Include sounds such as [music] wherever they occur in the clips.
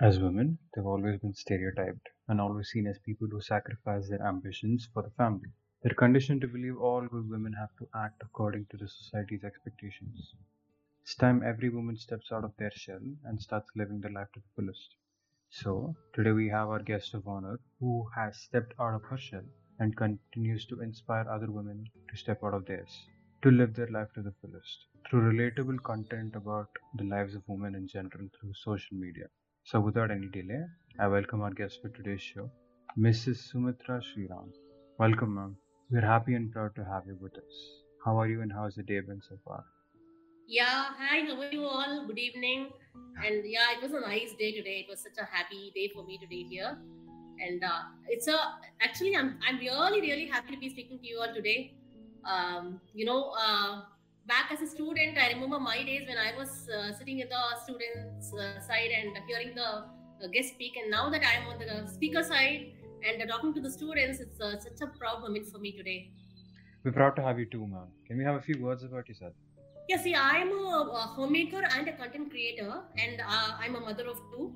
As women, they've always been stereotyped and always seen as people who sacrifice their ambitions for the family. They're conditioned to believe all good women have to act according to the society's expectations. It's time every woman steps out of their shell and starts living their life to the fullest. So, today we have our guest of honor who has stepped out of her shell and continues to inspire other women to step out of theirs, to live their life to the fullest, through relatable content about the lives of women in general through social media. So, without any delay, I welcome our guest for today's show, Mrs. Sumithra Sriram. Welcome, ma'am. We're happy and proud to have you with us. How are you and how's the day been so far? Yeah, hi, how are you all? Good evening. And yeah, it was a nice day today. It was such a happy day for me today here. And uh, it's a actually, I'm I'm really really happy to be speaking to you all today. Um, you know, uh, back as a student, I remember my days when I was uh, sitting at the students' uh, side and hearing the uh, guest speak. And now that I'm on the speaker side and talking to the students, it's uh, such a proud moment for me today. We're proud to have you too, ma'am. Can we have a few words about yourself? Yeah, see, I'm a, a homemaker and a content creator, and uh, I'm a mother of two.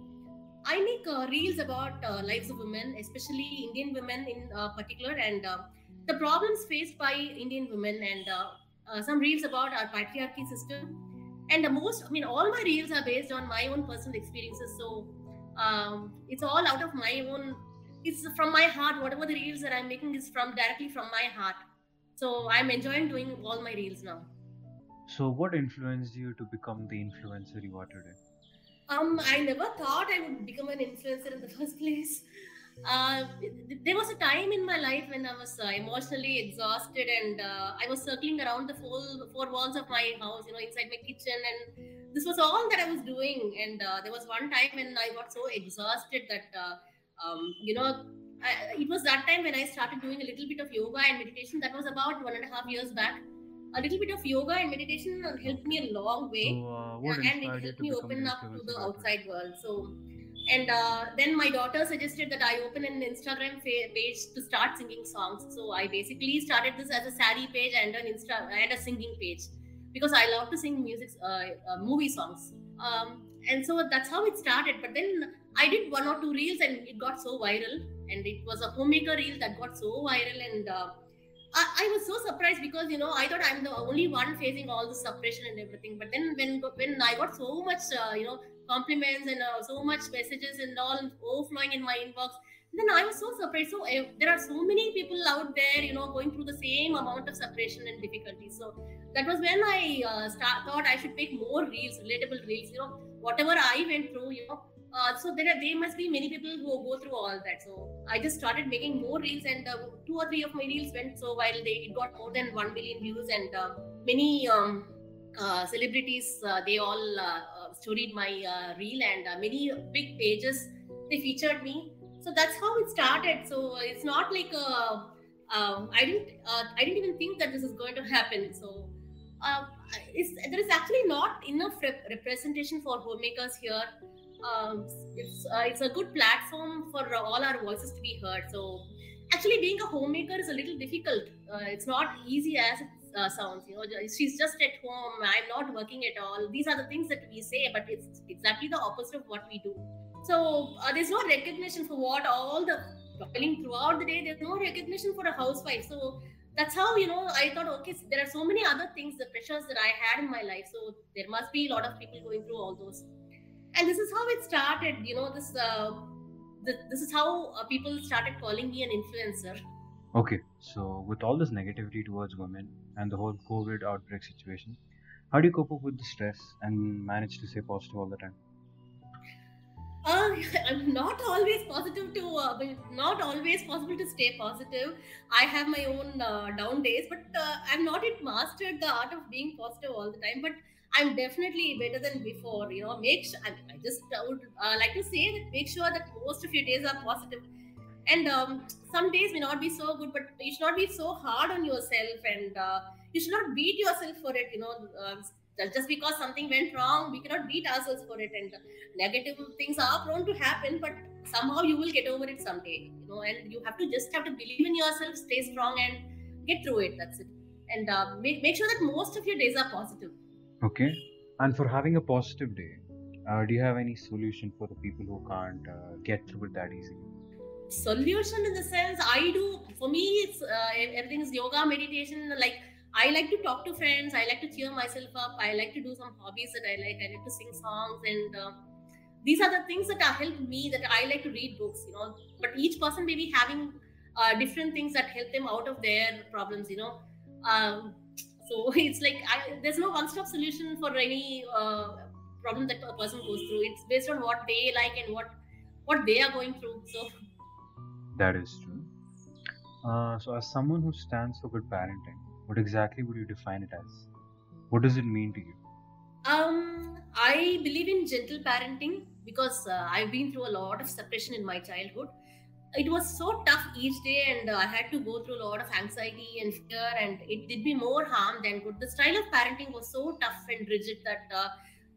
I make uh, reels about uh, lives of women, especially Indian women in uh, particular, and uh, the problems faced by Indian women, and uh, some reels about our patriarchy system. And the most, I mean, all my reels are based on my own personal experiences. So um, it's all out of my own, it's from my heart. Whatever the reels that I'm making is from directly from my heart. So I'm enjoying doing all my reels now. So, what influenced you to become the influencer you are today? Um, I never thought I would become an influencer in the first place. Uh, there was a time in my life when I was uh, emotionally exhausted and uh, I was circling around the four, four walls of my house, you know, inside my kitchen, and this was all that I was doing. And uh, there was one time when I got so exhausted that, uh, um, you know, I, it was that time when I started doing a little bit of yoga and meditation. That was about one and a half years back a little bit of yoga and meditation helped me a long way So, and it helped me open up to the influencer that way? outside world so and uh, then my daughter suggested that i open an instagram page to start singing songs. So i basically started this as a sari page and an insta and a singing page because i love to sing music uh, uh, movie songs. Um, and so that's how it started. But then i did one or two reels and it got so viral. And it was a homemaker reel that got so viral and uh, I, I was so surprised because you know I thought I'm the only one facing all the suppression and everything. But then when when I got so much uh, you know compliments and uh, so much messages and all overflowing in my inbox, then I was so surprised. So uh, there are so many people out there you know going through the same amount of separation and difficulty. So that was when I uh, start, thought I should make more reels, relatable reels. You know whatever I went through, you know. Uh, so there, are, there must be many people who go through all that. So I just started making more reels, and uh, two or three of my reels went so viral. They got more than one million views, and uh, many um, uh, celebrities uh, they all uh, uh, storied my uh, reel, and uh, many big pages they featured me. So that's how it started. So it's not like um, I didn't I didn't even think that this is going to happen. So. It's, there is actually not enough rep- representation for homemakers here um, it's it's a good platform for all our voices to be heard. So actually, being a homemaker is a little difficult. It's not easy as it uh, sounds. You know, she's just at home. I'm not working at all. These are the things that we say, but it's exactly the opposite of what we do. So uh, there's no recognition for what all the toiling throughout the day. There's no recognition for a housewife. So that's how you know I thought, okay, there are so many other things, the pressures that I had in my life. So there must be a lot of people going through all those and this is how it started you know this uh, th- this is how uh, people started calling me an influencer Okay, so with all this negativity towards women and the whole COVID outbreak situation, how do you cope up with the stress and manage to stay positive all the time? uh, [laughs] i'm not always positive to uh, not always possible to stay positive. I have my own uh, down days but uh, i'm not yet mastered the art of being positive all the time but i'm definitely better than before you know make sure i, I just would uh, like to say that make sure that most of your days are positive and um, some days may not be so good but you should not be so hard on yourself and uh, you should not beat yourself for it you know uh, just because something went wrong we cannot beat ourselves for it. And negative things are prone to happen but somehow you will get over it someday you know and you have to just have to believe in yourself stay strong and get through it. That's it. And uh, make, make sure that most of your days are positive. Okay, and for having a positive day, Uh, do you have any solution for the people who can't uh, get through it that easily? Solution in the sense I do for me, it's uh, everything is yoga, meditation. Like I like to talk to friends. I like to cheer myself up. I like to do some hobbies that I like. I like to sing songs, and uh, these are the things that help me. That I like to read books, you know. But each person may be having uh, different things that help them out of their problems, you know. Um, so [laughs] it's like I, there's no one-stop solution for any uh, problem that a person goes through. It's based on what they like and what what they are going through. So That is true. Uh, so, as someone who stands for good parenting, what exactly would you define it as? What does it mean to you? Um, I believe in gentle parenting because uh, I've been through a lot of separation in my childhood. It was so tough each day, and uh, I had to go through a lot of anxiety and fear, and it did me more harm than good. The style of parenting was so tough and rigid that uh,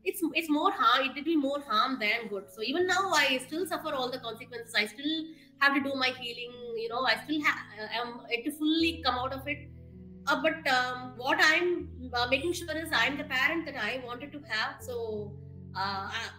it's it's more harm. It did me more harm than good. So even now, I still suffer all the consequences. I still have to do my healing. You know, I still have i'm to fully come out of it uh, but um, what I'm uh, making sure is I'm the parent that I wanted to have. So uh, I,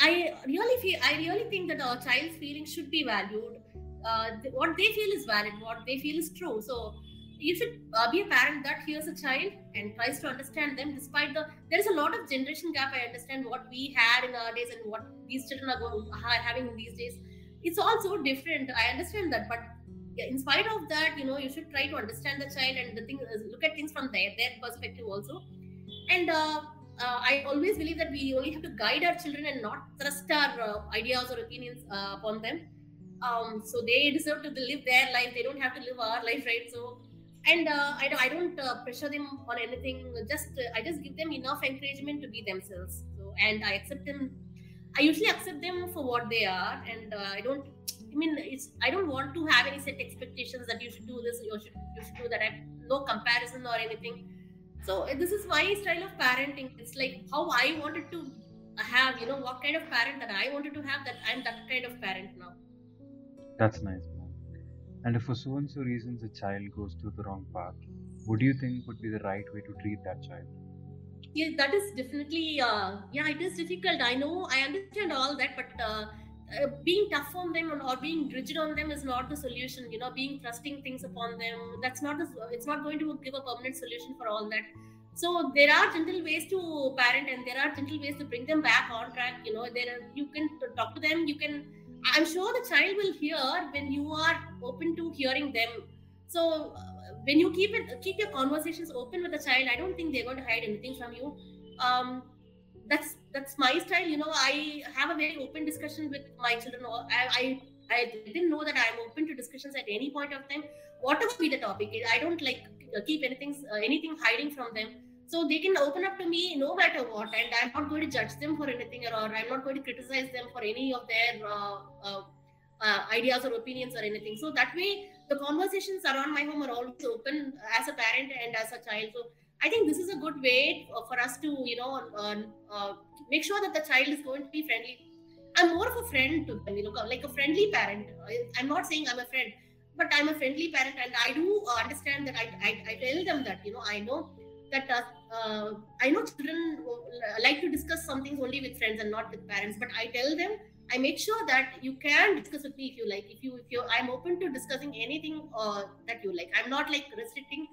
I really feel I really think that our child's feelings should be valued. Uh, what they feel is valid. What they feel is true. So you should uh, be a parent that hears a child and tries to understand them. Despite the there is a lot of generation gap. I understand what we had in our days and what these children are going, are having in these days. It's all so different. I understand that, but in spite of that, you know, you should try to understand the child and the thing look at things from their their perspective also. And uh, uh, I always believe that we only have to guide our children and not thrust our uh, ideas or opinions uh, upon them. Um, so they deserve to live their life. They don't have to live our [laughs] life, right? So, and uh, I, don't- I don't uh, pressure them on anything. Just uh, I just give them enough encouragement to be themselves. So, and I accept them. I usually accept them for what they are, and uh, I don't. I mean, it's. I don't want to have any set expectations that you should do this, you should you should do that. I, no comparison or anything. So uh, this is my style of parenting. It's like how I wanted to have. You know, what kind of parent that I wanted to have. That I'm that kind of parent now. That's nice, man. And if for so and so reasons a child goes through the wrong path, what do you think would be the right way to treat that child? Yeah that is definitely uh, yeah it is difficult. I know i understand all that but uh, uh, being tough on them or being rigid on them is not the solution you know being thrusting things upon them that's not the it's not going to give a permanent solution for all that. So there are gentle ways to parent and there are gentle ways to bring them back on track you know there are, you can talk to them you can i'm sure the child will hear when you are open to hearing them so uh, when you keep it keep your conversations open with the child i don't think they're going to hide anything from you. Um that's that's my style. You know i have a very open discussion with my children. I i, I didn't know that i'm open to discussions at any point of time. Whatever be the topic i don't like uh, keep anything uh, anything hiding from them. So they can open up to me no matter what and i'm not going to judge them for anything or i'm not going to criticize them for any of their uh, uh, uh, ideas or opinions or anything. So that way the conversations around my home are always open as a parent and as a child. So i think this is a good way for us to you know uh, uh, make sure that the child is going to be friendly. I'm more of a friend to them you know like a friendly parent. I'm not saying i'm a friend but i'm a friendly parent and i do understand that I, I i tell them that you know i know that uh, uh, i know children like to discuss some things only with friends and not with parents but i tell them I make sure that you can discuss with me if you like. If you, if you, I'm open to discussing anything uh, that you like. I'm not like restricting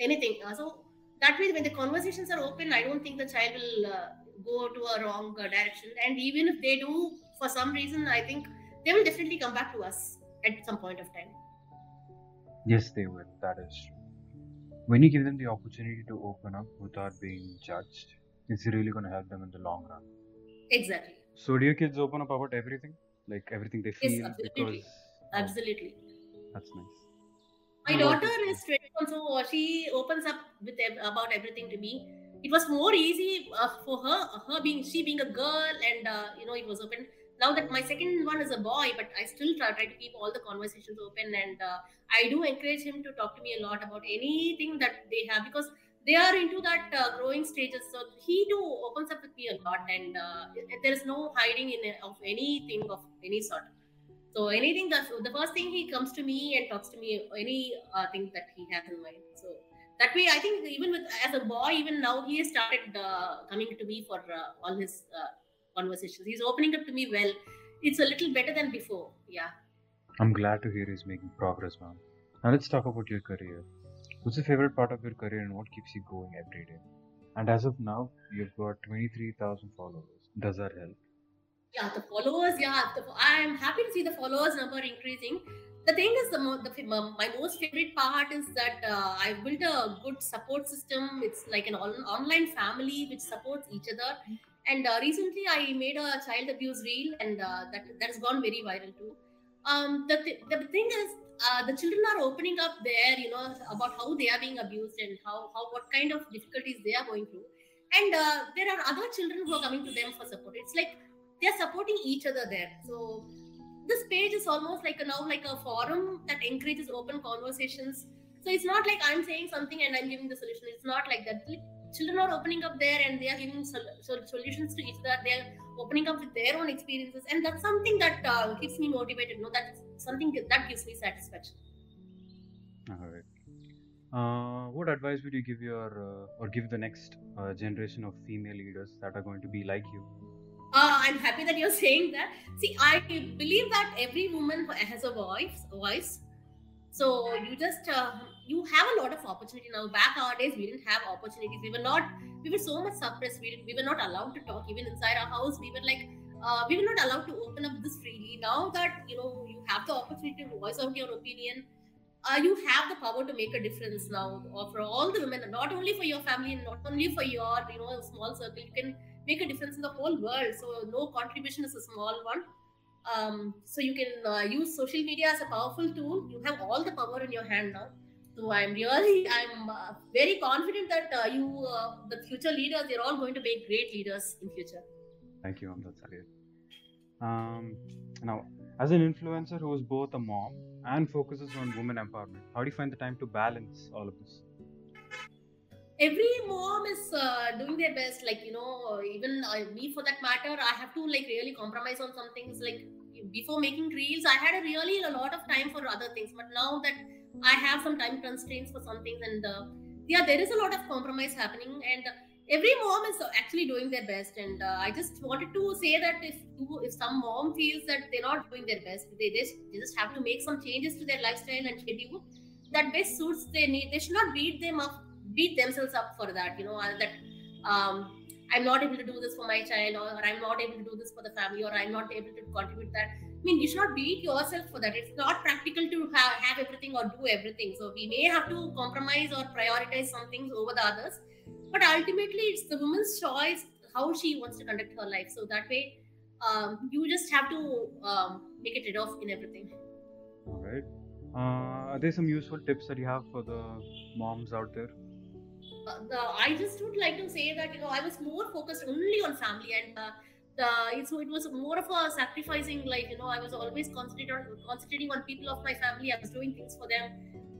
anything. Uh, so that way, when the conversations are open, I don't think the child will uh, go to a wrong uh, direction. And even if they do, for some reason, I think they will definitely come back to us at some point of time. Yes, they will. That is true. When you give them the opportunity to open up without being judged, it's really going to help them in the long run. Exactly. So, do your kids open up about everything? Like everything they feel? Yes, absolutely. Because oh, Absolutely. that's nice. My daughter is straight so uh, she opens up with about everything to me. It was more easy uh, for her, her being she being a girl, and uh, you know it was open. Now that my second one is a boy, but I still try, try to keep all the conversations open, and uh, I do encourage him to talk to me a lot about anything that they have because they are into that uh, growing stages. So he do opens up with me a lot, and uh, there is no hiding in of anything of any sort. So anything that the first thing he comes to me and talks to me any uh, thing that he has in mind. So that way, I think even with as a boy, even now he has started uh, coming to me for uh, all his uh, conversations. He's opening up to me well. It's a little better than before. Yeah. I'm glad to hear he's making progress, ma'am. Now let's talk about your career. What's your favorite part of your career and what keeps you going every day? And as of now, you've got 23,000 followers. Does that help? Yeah, the followers. Yeah, the, I'm happy to see the followers number increasing. The thing is, the, the my most favorite part is that uh, I've built a good support system. It's like an on- online family which supports each other. And uh, recently, I made a child abuse reel, and uh, that that has gone very viral too. Um, the, th- the thing is, uh, the children are opening up there, you know, about how they are being abused and how, how what kind of difficulties they are going through. And uh, there are other children who are coming to them for support. It's like they're supporting each other there. So this page is almost like a, now like a forum that encourages open conversations. So it's not like I'm saying something and I'm giving the solution. It's not like that. Children are opening up there and they are giving sol- sol- solutions to each other. They're opening up with their own experiences, and that's something that uh, keeps me motivated. No, that's something that gives me satisfaction. All right. Uh, what advice would you give your uh, or give the next uh, generation of female leaders that are going to be like you? Uh, I'm happy that you're [laughs] saying that. See, I believe that every woman has a voice. Voice. So you just uh, you have a lot of opportunity now. Back our days, we didn't have opportunities. We were not. We were so much suppressed. We, didn't, we were not allowed to talk even inside our house. We were like uh, we were not allowed to open up this freely. Now that you know you have the opportunity to voice out your opinion, uh, you have the power to make a difference now for all the women, not only for your family and not only for your you know small circle. You can make a difference in the whole world. So no contribution is a small one. Um, so you can uh, use social media as a powerful tool. You have all the power in your hand now. So I'm really, I'm uh, very confident that uh, you, uh, the future leaders, they're all going to be great leaders in future. Thank you, Amjad Salir. Um, now, as an influencer who is both a mom and focuses on women empowerment, how do you find the time to balance all of this? Every mom is uh, doing their best. Like you know, even uh, me for that matter, I have to like really compromise on some things. Like before making reels, I had a really a lot of time for other things. But now that I have some time constraints for some things, and uh, yeah, there is a lot of compromise happening, and every mom is actually doing their best. And uh, I just wanted to say that if if some mom feels that they're not doing their best, they just they just have to make some changes to their lifestyle and schedule that best suits their need. They should not beat them up, beat themselves up for that. You know that. Um, I'm not able to do this for my child, or, or I'm not able to do this for the family, or I'm not able to contribute that. I mean, you should not beat yourself for that. It's not practical to have, have everything or do everything. So we may have to compromise or prioritize some things over the others. But ultimately, it's the woman's choice how she wants to conduct her life. So that way, um, you just have to um, make it off in everything. All right. Uh, are there some useful tips that you have for the moms out there? Uh, the, I just would like to say that you know I was more focused only on family and uh, the so it was more of a sacrificing like you know I was always concentrating on concentrating on people of my family. I was doing things for them,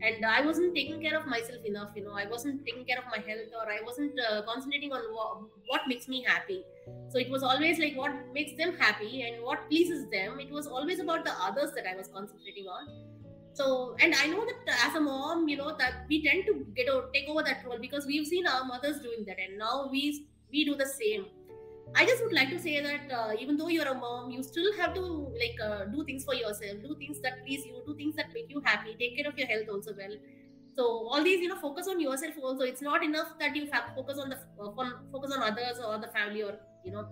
and I wasn't taking care of myself enough. You know I wasn't taking care of my health or I wasn't uh, concentrating on what, what makes me happy. So it was always like what makes them happy and what pleases them. It was always about the others that I was concentrating on so and i know that as a mom you know that we tend to get or take over that role because we've seen our mothers doing that and now we we do the same i just would like to say that uh, even though you're a mom you still have to like uh, do things for yourself. Do things that please you. Do things that make you happy. Take care of your health also well. So all these you know focus on yourself also. It's not enough that you focus on the uh, focus on others or the family or you know.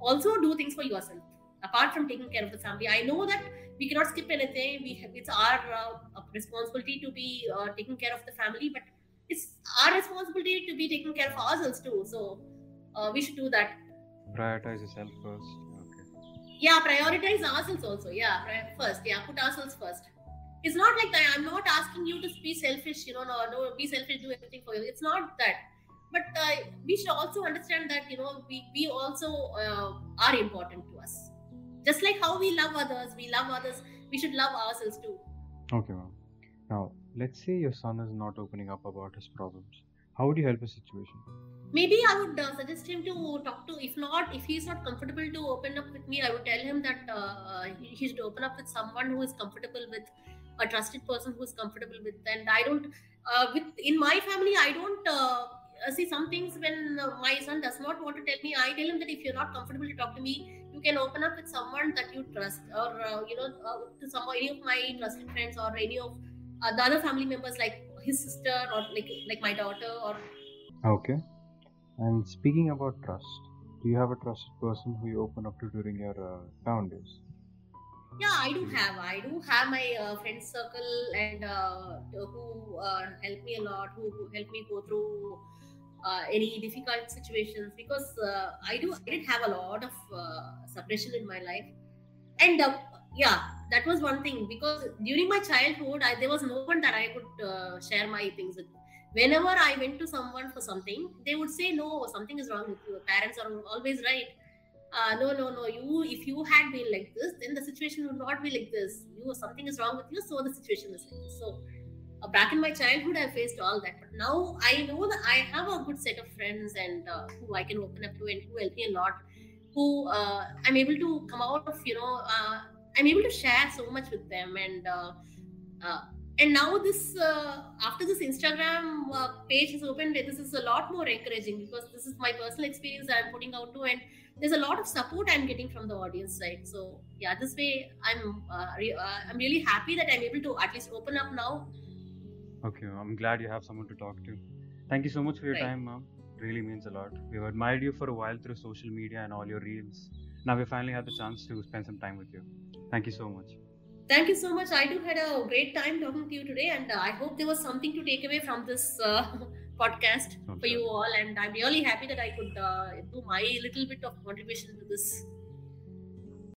Also do things for yourself. Apart from taking care of the family i know that we cannot skip anything. We have, it's our uh, responsibility to be uh, taking care of the family but it's our responsibility to be taking care of ourselves too. So uh, we should do that Prioritize yourself first. Okay. yeah prioritize ourselves also yeah first yeah put ourselves first it's not like that i'm not asking you to be selfish you know no, no be selfish do everything for you it's not that but uh, we should also understand that you know we, we also uh, are important to us just like how we love others we love others we should love ourselves too Okay, ma'am. Now, let's say your son is not opening up about his problems. How would you help his situation? Maybe i would uh, suggest him to talk to if not if he's not comfortable to open up with me i would tell him that uh, he, should open up with someone who is comfortable with a trusted person who is comfortable with and i don't uh, with in my family i don't uh, see some things when uh, my son does not want to tell me i tell him that if you're not comfortable to talk to me you can open up with someone that you trust or uh, you know to some any of my trusted friends or any of the other family members like his sister or like like my daughter or Okay. And speaking about trust, do you have a trusted person who you open up to during your uh, down days? yeah i do have. I do have my uh, friend circle and uh, who uh, help me a lot who, who help me go through uh, any difficult situations because uh, i do i did have a lot of suppression in my life. And yeah that was one thing because during my childhood I, there was no one that i could share my things with whenever i went to someone for something they would say no something is wrong with you. Parents are always right. Uh, no no no you if you had been like this then the situation would not be like this. You something is wrong with you so the situation is like this. So uh, back in my childhood i faced all that. But now i know that i have a good set of friends and uh, who i can open up to and who help me a lot who uh, i'm able to come out of you know uh, i'm able to share so much with them and uh, and now this uh, after this instagram uh, page is opened this is a lot more encouraging because this is my personal experience that i'm putting out to and there's a lot of support i'm getting from the audience side so yeah this way i'm uh, re- uh, i'm really happy that i'm able to at least open up now Okay, I'm glad you have someone to talk to. Thank you so much for your Right. time, ma'am. Really means a lot. We've admired you for a while through social media and all your reels. Now we finally had the chance to spend some time with you. Thank you so much. Thank you so much. I do had a great time talking to you today and uh, i hope there was something to take away from this uh, [laughs] podcast I'm for you all and i'm really happy that i could uh, do my little bit of contribution to this